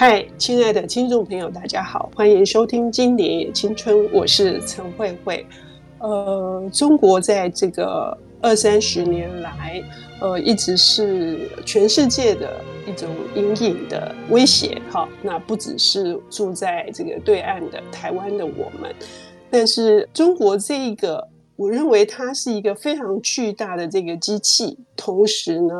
嗨，亲爱的听众朋友，大家好，欢迎收听《经典也青春》，我是陈慧慧。呃，中国在这个二三十年来，呃，一直是全世界的一种隐隐的威胁。哈，那不只是住在这个对岸的台湾的我们，但是中国这个。我认为它是一个非常巨大的这个机器，同时呢，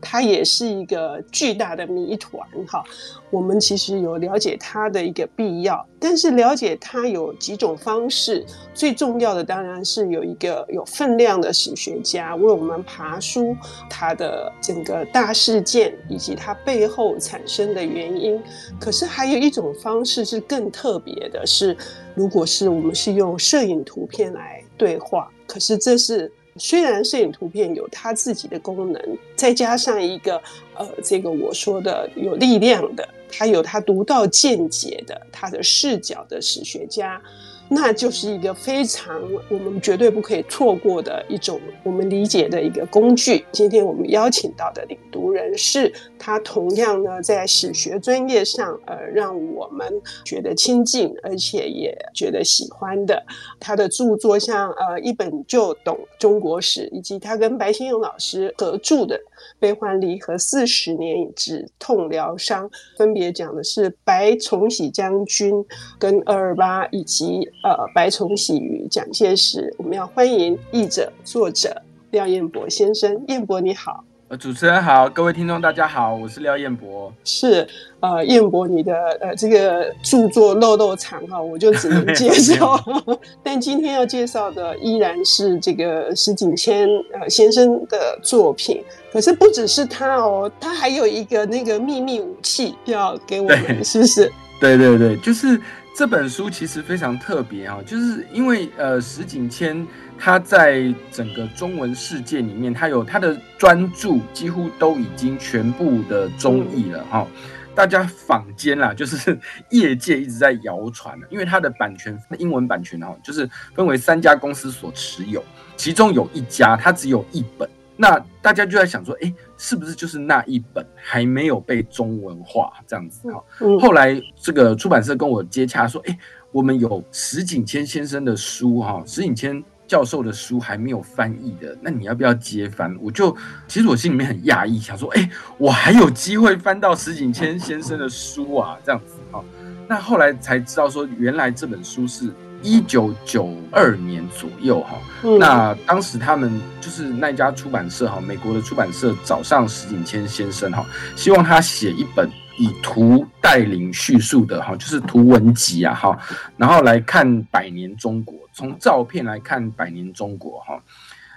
它也是一个巨大的谜团。哈，我们其实有了解它的一个必要，但是了解它有几种方式，最重要的当然是有一个有分量的史学家为我们爬书它的整个大事件以及它背后产生的原因。可是还有一种方式是更特别的，是如果是我们是用摄影图片来。对话，可是这是虽然摄影图片有它自己的功能，再加上一个呃，这个我说的有力量的，他有他独到见解的他的视角的史学家。那就是一个非常我们绝对不可以错过的一种我们理解的一个工具。今天我们邀请到的领读人是他，同样呢在史学专业上，呃，让我们觉得亲近，而且也觉得喜欢的。他的著作像呃一本就懂中国史，以及他跟白先勇老师合著的。悲欢离合四十年，止痛疗伤，分别讲的是白崇禧将军跟二二八，以及呃白崇禧与蒋介石。我们要欢迎译者作者廖彦博先生，彦博你好。呃，主持人好，各位听众大家好，我是廖彦博。是，呃，彦博你的呃这个著作漏漏长哈，我就只能 介绍。但今天要介绍的依然是这个石景谦呃先生的作品。可是不只是他哦，他还有一个那个秘密武器要给我们，是不是？对对对，就是这本书其实非常特别哦，就是因为呃石景谦。他在整个中文世界里面，他有他的专著，几乎都已经全部的中译了哈。大家坊间啦，就是业界一直在谣传，因为他的版权，英文版权哈，就是分为三家公司所持有，其中有一家他只有一本，那大家就在想说，哎，是不是就是那一本还没有被中文化这样子哈？后来这个出版社跟我接洽说，哎，我们有石景谦先生的书哈，石景谦。教授的书还没有翻译的，那你要不要接翻？我就其实我心里面很讶异，想说，哎、欸，我还有机会翻到石景谦先生的书啊，这样子哈。那后来才知道说，原来这本书是一九九二年左右哈。那当时他们就是那家出版社哈，美国的出版社找上石景谦先生哈，希望他写一本以图带领叙述的哈，就是图文集啊哈，然后来看百年中国。从照片来看，百年中国哈，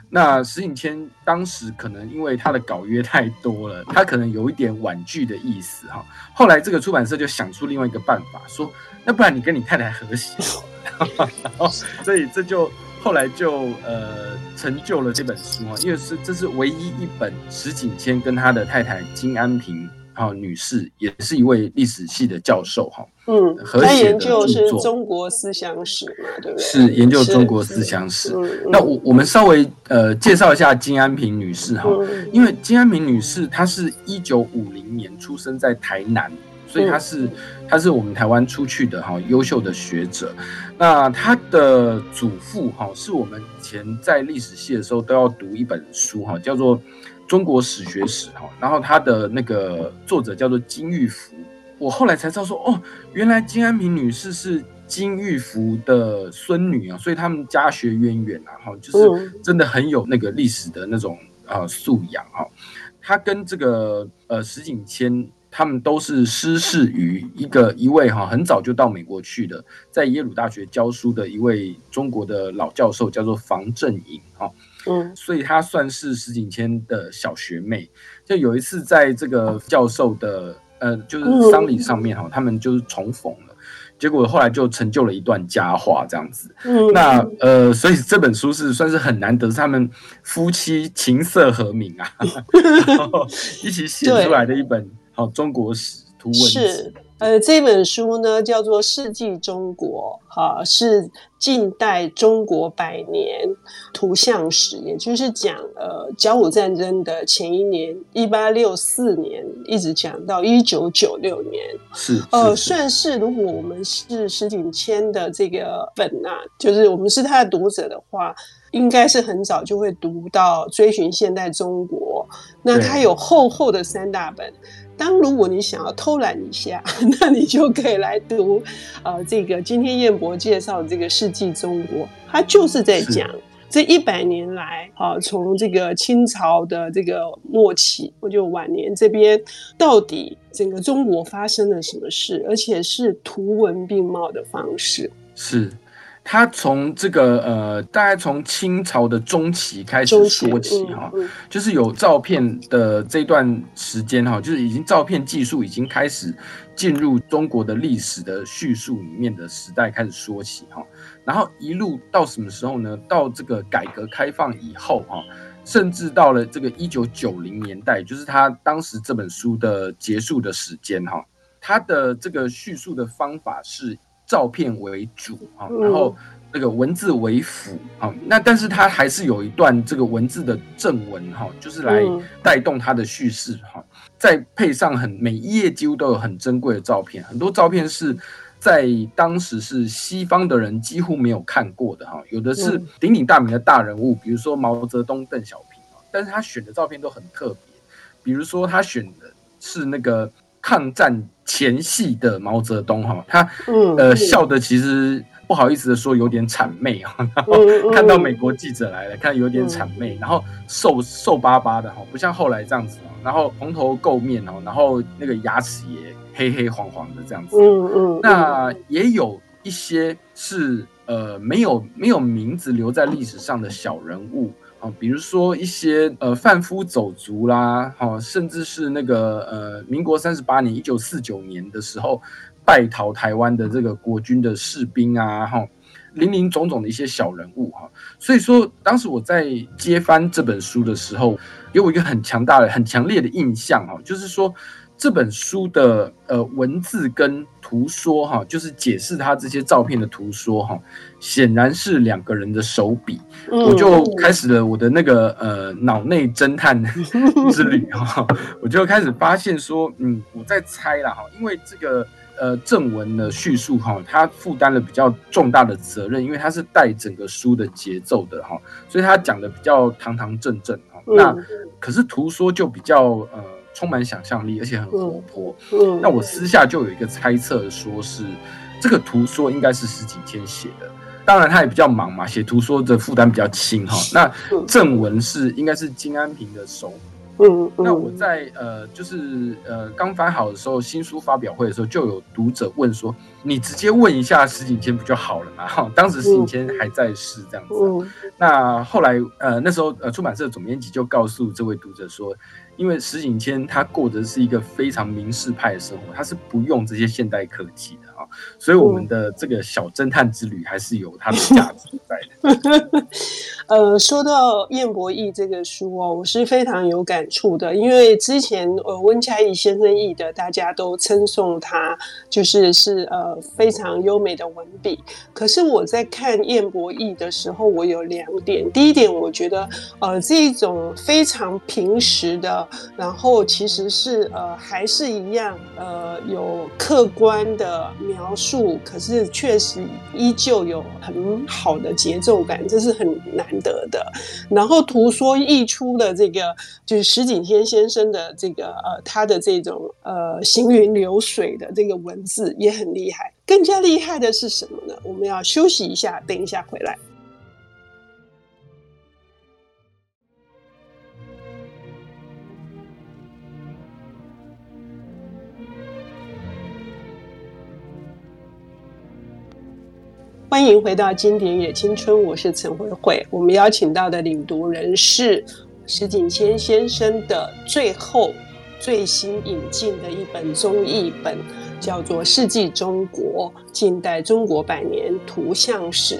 那石景谦当时可能因为他的稿约太多了，他可能有一点婉拒的意思哈。后来这个出版社就想出另外一个办法，说那不然你跟你太太和写好了，然后 所以这就后来就呃成就了这本书啊，因为是这是唯一一本石景谦跟他的太太金安平。好，女士也是一位历史系的教授哈。嗯，她研究是中国思想史嘛，对不对？是研究中国思想史。那我我们稍微呃介绍一下金安平女士哈，因为金安平女士她是一九五零年出生在台南，所以她是她是我们台湾出去的哈优秀的学者。那她的祖父哈是我们以前在历史系的时候都要读一本书哈，叫做。中国史学史哈，然后他的那个作者叫做金玉福，我后来才知道说，哦，原来金安平女士是金玉福的孙女啊，所以他们家学渊源啊，哈，就是真的很有那个历史的那种啊素养哈。他跟这个呃石景谦，他们都是师事于一个一位哈，很早就到美国去的，在耶鲁大学教书的一位中国的老教授，叫做房正颖哈。嗯，所以她算是石景谦的小学妹。就有一次在这个教授的呃，就是丧礼上面哈，他们就是重逢了，结果后来就成就了一段佳话这样子。嗯，那呃，所以这本书是算是很难得，是他们夫妻琴瑟和鸣啊，然后一起写出来的一本好中国史图文。是，呃，这本书呢叫做《世纪中国》，哈，是近代中国百年图像史，也就是讲呃甲午战争的前一年一八六四年，一直讲到一九九六年。是，是，呃，算是如果我们是石景谦的这个粉啊，就是我们是他的读者的话。应该是很早就会读到《追寻现代中国》，那它有厚厚的三大本。当如果你想要偷懒一下，那你就可以来读，呃，这个今天燕博介绍的这个《世纪中国》，它就是在讲这一百年来，啊，从这个清朝的这个末期，或就晚年这边，到底整个中国发生了什么事，而且是图文并茂的方式，是。他从这个呃，大概从清朝的中期开始说起哈，就是有照片的这段时间哈，就是已经照片技术已经开始进入中国的历史的叙述里面的时代开始说起哈，然后一路到什么时候呢？到这个改革开放以后哈，甚至到了这个一九九零年代，就是他当时这本书的结束的时间哈，他的这个叙述的方法是。照片为主啊，然后那个文字为辅啊，那但是它还是有一段这个文字的正文哈，就是来带动它的叙事哈，再配上很每一页几乎都有很珍贵的照片，很多照片是在当时是西方的人几乎没有看过的哈，有的是鼎鼎大名的大人物，比如说毛泽东、邓小平啊，但是他选的照片都很特别，比如说他选的是那个。抗战前夕的毛泽东哈，他呃笑的其实不好意思的说有点谄媚哈，然后 看到美国记者来了，看有点谄媚，然后瘦瘦巴巴的哈，不像后来这样子，然后蓬头垢面哦，然后那个牙齿也黑黑黄黄的这样子，嗯嗯，那也有一些是呃没有没有名字留在历史上的小人物。啊，比如说一些呃贩夫走卒啦，哈，甚至是那个呃民国三十八年一九四九年的时候败逃台湾的这个国军的士兵啊，哈，林林总总的一些小人物哈。所以说，当时我在接翻这本书的时候，给我一个很强大的、很强烈的印象哈，就是说。这本书的呃文字跟图说哈，就是解释他这些照片的图说哈，显然是两个人的手笔。我就开始了我的那个呃脑内侦探 之旅哈，我就开始发现说，嗯，我在猜啦哈，因为这个呃正文的叙述哈，他负担了比较重大的责任，因为他是带整个书的节奏的哈，所以他讲的比较堂堂正正哈。那可是图说就比较呃。充满想象力，而且很活泼。嗯，那我私下就有一个猜测，说是这个图说应该是石景谦写的。当然，他也比较忙嘛，写图说的负担比较轻哈。那正文是应该是金安平的手。嗯，那我在呃，就是呃刚翻好的时候，新书发表会的时候，就有读者问说：“你直接问一下石景谦不就好了嘛？”哈，当时石景谦还在世这样子。那后来呃那时候呃出版社总编辑就告诉这位读者说。因为石景谦他过的是一个非常明士派的生活，他是不用这些现代科技的啊，所以我们的这个小侦探之旅还是有它的价值在的。呃，说到燕伯译这个书哦，我是非常有感触的，因为之前呃温嘉怡先生译的，大家都称颂他就是是呃非常优美的文笔。可是我在看燕伯译的时候，我有两点，第一点我觉得呃这种非常平实的。然后其实是呃还是一样呃有客观的描述，可是确实依旧有很好的节奏感，这是很难得的。然后图说译出的这个就是石景天先生的这个呃他的这种呃行云流水的这个文字也很厉害。更加厉害的是什么呢？我们要休息一下，等一下回来。欢迎回到经典也青春，我是陈慧慧。我们邀请到的领读人是石景谦先生的最后最新引进的一本综译本，叫做《世纪中国：近代中国百年图像史》。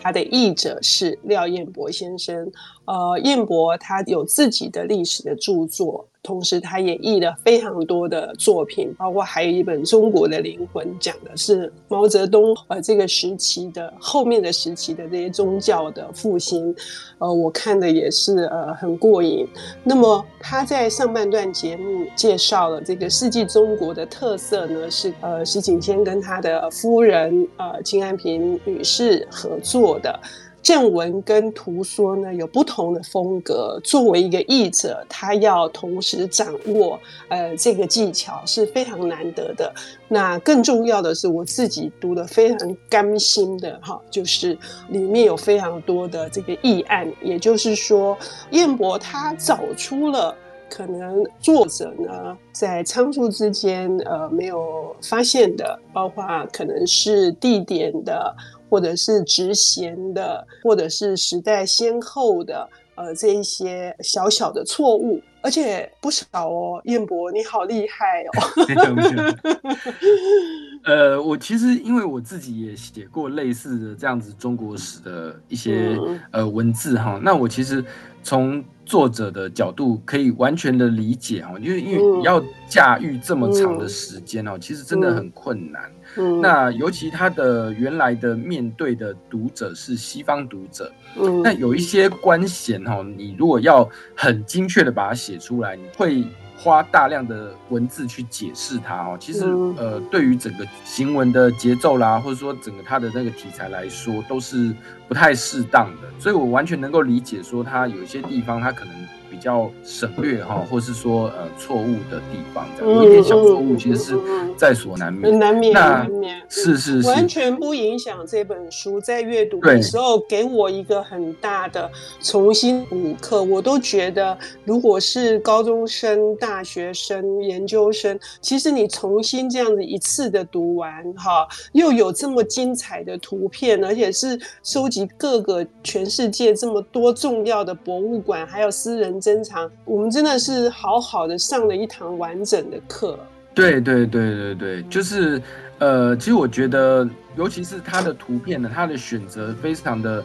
他的译者是廖彦博先生。呃，彦博他有自己的历史的著作。同时他也译了非常多的作品，包括还有一本《中国的灵魂》，讲的是毛泽东呃这个时期的后面的时期的这些宗教的复兴，呃，我看的也是呃很过瘾。那么他在上半段节目介绍了这个世纪中国的特色呢，是呃石景谦跟他的夫人呃金安平女士合作的。正文跟图说呢有不同的风格，作为一个译者，他要同时掌握呃这个技巧是非常难得的。那更重要的是，我自己读得非常甘心的哈，就是里面有非常多的这个议案，也就是说，彦博他找出了可能作者呢在仓促之间呃没有发现的，包括可能是地点的。或者是职衔的，或者是时代先后的，呃，这一些小小的错误，而且不少哦。彦博，你好厉害哦！呃，我其实因为我自己也写过类似的这样子中国史的一些、嗯、呃文字哈，那我其实从作者的角度可以完全的理解哈，就是因为你要驾驭这么长的时间哦，嗯、其实真的很困难。嗯、那尤其他的原来的面对的读者是西方读者，嗯，那有一些官衔哈，你如果要很精确的把它写出来，你会花大量的文字去解释它哦。其实呃，对于整个行文的节奏啦，或者说整个它的那个题材来说，都是不太适当的。所以我完全能够理解说，它有一些地方它可能。比较省略哈，或是说呃错误的地方，这样有一点小错误，其实是在所难免。难免，难免。是是是，完全不影响这本书在阅读的时候给我一个很大的重新补课。我都觉得，如果是高中生、大学生、研究生，其实你重新这样子一次的读完哈，又有这么精彩的图片，而且是收集各个全世界这么多重要的博物馆，还有私人。珍藏，我们真的是好好的上了一堂完整的课。对对对对对，就是呃，其实我觉得，尤其是他的图片呢，他的选择非常的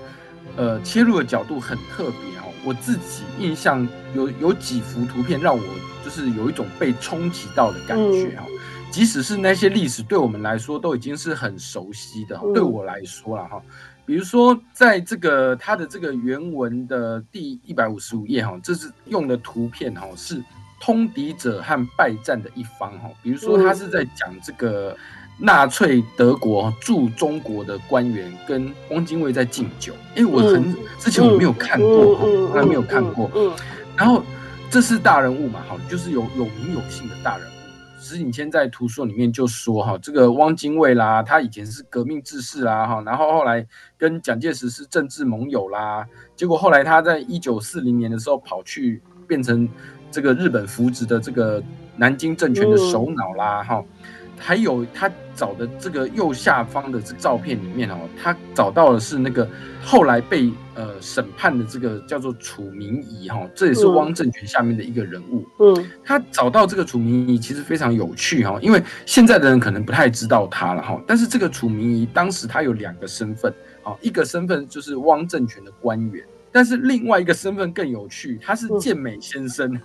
呃，切入的角度很特别哦。我自己印象有有几幅图片让我就是有一种被冲击到的感觉哈，嗯、即使是那些历史对我们来说都已经是很熟悉的，嗯、对我来说了哈。比如说，在这个它的这个原文的第一百五十五页哈，这是用的图片哈，是通敌者和败战的一方哈。比如说，他是在讲这个纳粹德国驻中国的官员跟汪精卫在敬酒。哎，我很之前我没有看过哈，从来没有看过。然后这是大人物嘛，哈，就是有有名有姓的大人物。石景谦在图书里面就说哈，这个汪精卫啦，他以前是革命志士啦哈，然后后来跟蒋介石是政治盟友啦，结果后来他在一九四零年的时候跑去变成这个日本扶植的这个南京政权的首脑啦哈。还有他找的这个右下方的这个照片里面哦，他找到的是那个后来被呃审判的这个叫做楚明仪哈，这也是汪政权下面的一个人物。嗯，他找到这个楚明仪其实非常有趣哈，因为现在的人可能不太知道他了哈，但是这个楚明仪当时他有两个身份啊，一个身份就是汪政权的官员，但是另外一个身份更有趣，他是健美先生。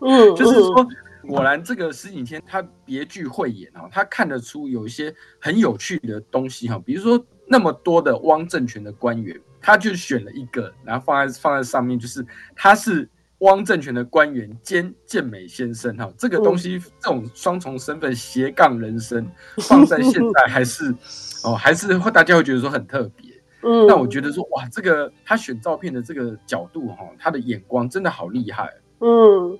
嗯，就是说。果然，这个石景谦他别具慧眼啊，他看得出有一些很有趣的东西哈，比如说那么多的汪政权的官员，他就选了一个，然后放在放在上面，就是他是汪政权的官员兼健美先生哈，这个东西这种双重身份斜杠人生，放在现在还是 哦，还是会大家会觉得说很特别。嗯，那我觉得说哇，这个他选照片的这个角度哈，他的眼光真的好厉害。嗯，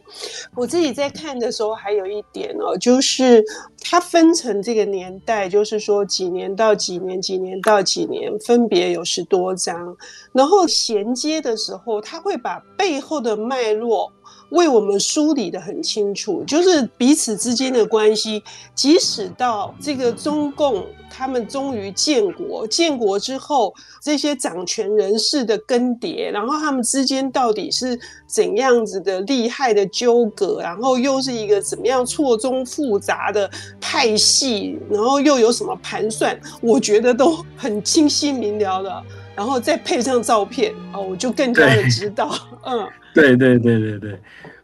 我自己在看的时候，还有一点哦，就是它分成这个年代，就是说几年到几年，几年到几年，分别有十多章，然后衔接的时候，它会把背后的脉络。为我们梳理的很清楚，就是彼此之间的关系，即使到这个中共他们终于建国，建国之后这些掌权人士的更迭，然后他们之间到底是怎样子的厉害的纠葛，然后又是一个怎么样错综复杂的派系，然后又有什么盘算，我觉得都很清晰明了的，然后再配上照片啊，我就更加的知道，嗯。对对对对对，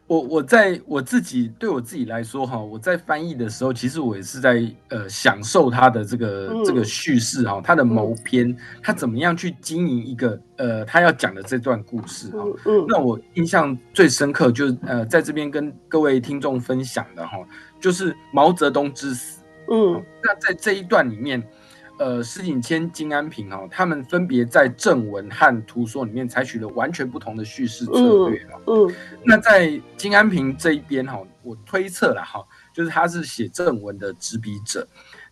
我我在我自己对我自己来说哈，我在翻译的时候，其实我也是在呃享受他的这个、嗯、这个叙事哈，他的谋篇，他怎么样去经营一个呃他要讲的这段故事哈。嗯，那我印象最深刻就是呃在这边跟各位听众分享的哈，就是毛泽东之死。嗯，那在这一段里面。呃，石景谦、金安平哦，他们分别在正文和图说里面采取了完全不同的叙事策略嗯，嗯，那在金安平这一边哈，我推测了哈，就是他是写正文的执笔者，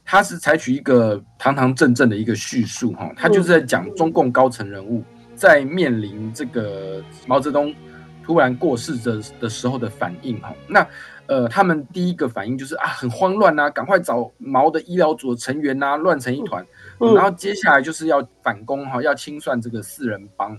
他是采取一个堂堂正正的一个叙述哈，他就是在讲中共高层人物在面临这个毛泽东突然过世的的时候的反应哈，那。呃，他们第一个反应就是啊，很慌乱呐，赶快找毛的医疗组的成员呐，乱成一团。嗯嗯、然后接下来就是要反攻哈，要清算这个四人帮，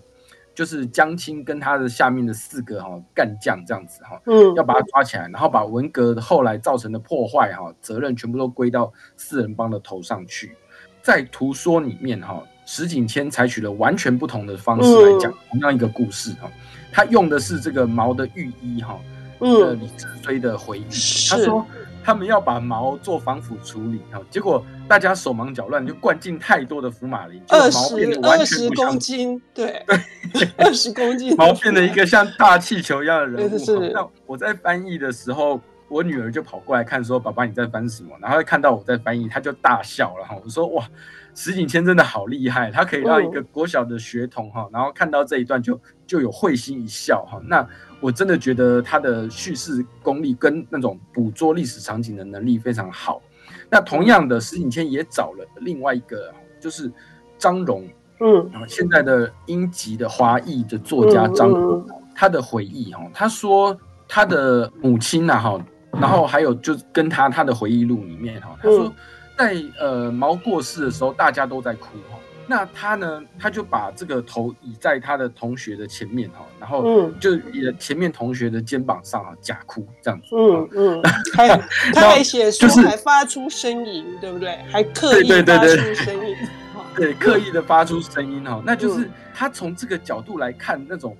就是江青跟他的下面的四个哈干将这样子哈，嗯，要把他抓起来，然后把文革后来造成的破坏哈责任全部都归到四人帮的头上去。在图说里面哈，石景谦采取了完全不同的方式来讲同样一个故事哈，他用的是这个毛的御医哈。嗯，李志飞的回忆，他说他们要把毛做防腐处理，结果大家手忙脚乱，就灌进太多的福马林，二十二十公斤，对对，二十公斤，毛变得一个像大气球一样的人物。那我在翻译的时候，我女儿就跑过来看，说：“爸爸你在翻什么？”然后看到我在翻译，她就大笑了哈。我说：“哇，石景谦真的好厉害，他可以让一个国小的学童哈，然后看到这一段就就有会心一笑哈。”那。我真的觉得他的叙事功力跟那种捕捉历史场景的能力非常好。那同样的，石景谦也找了另外一个，就是张荣，嗯，现在的英籍的华裔的作家张荣，他的回忆哈，他说他的母亲呐哈，然后还有就跟他他的回忆录里面哈，他说在呃毛过世的时候，大家都在哭哈。那他呢？他就把这个头倚在他的同学的前面哈，然后就也前面同学的肩膀上啊，假哭这样子。嗯嗯，还 他还写书，还发出声音，对不对？还刻意发出声音，对，刻意的发出声音哈。那就是他从这个角度来看，那种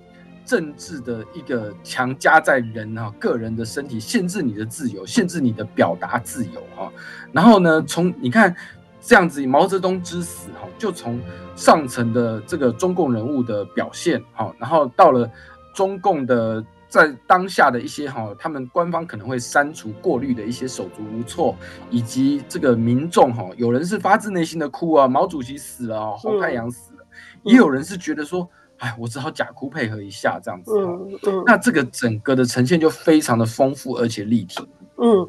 政治的一个强加在人哈个人的身体，限制你的自由，限制你的表达自由哈。然后呢，从你看。这样子，毛泽东之死哈，就从上层的这个中共人物的表现哈，然后到了中共的在当下的一些哈，他们官方可能会删除、过滤的一些手足无措，以及这个民众哈，有人是发自内心的哭啊，毛主席死了，红太阳死了，也有人是觉得说，哎，我只好假哭配合一下这样子，那这个整个的呈现就非常的丰富而且立体。嗯，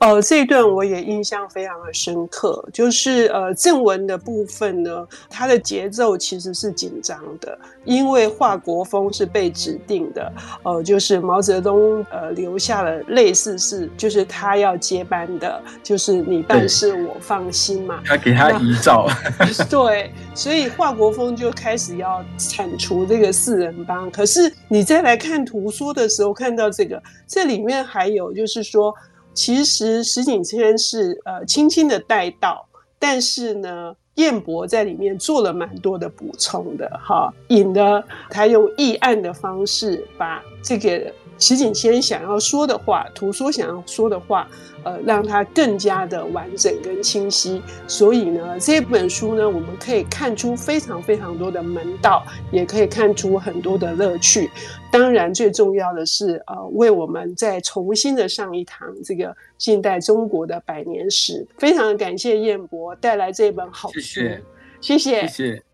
呃，这一段我也印象非常的深刻，就是呃正文的部分呢，它的节奏其实是紧张的，因为华国锋是被指定的，呃，就是毛泽东呃留下了类似是，就是他要接班的，就是你办事我放心嘛，他给他遗照，对，所以华国锋就开始要铲除这个四人帮，可是你再来看图说的时候，看到这个，这里面还有就是说。其实石景谦是呃轻轻的带到，但是呢，彦博在里面做了蛮多的补充的哈，引得他用议案的方式把这个石景谦想要说的话，图说想要说的话。呃，让它更加的完整跟清晰。所以呢，这本书呢，我们可以看出非常非常多的门道，也可以看出很多的乐趣。当然，最重要的是，呃，为我们再重新的上一堂这个近代中国的百年史。非常感谢彦博带来这本好书，谢谢，谢谢。谢谢。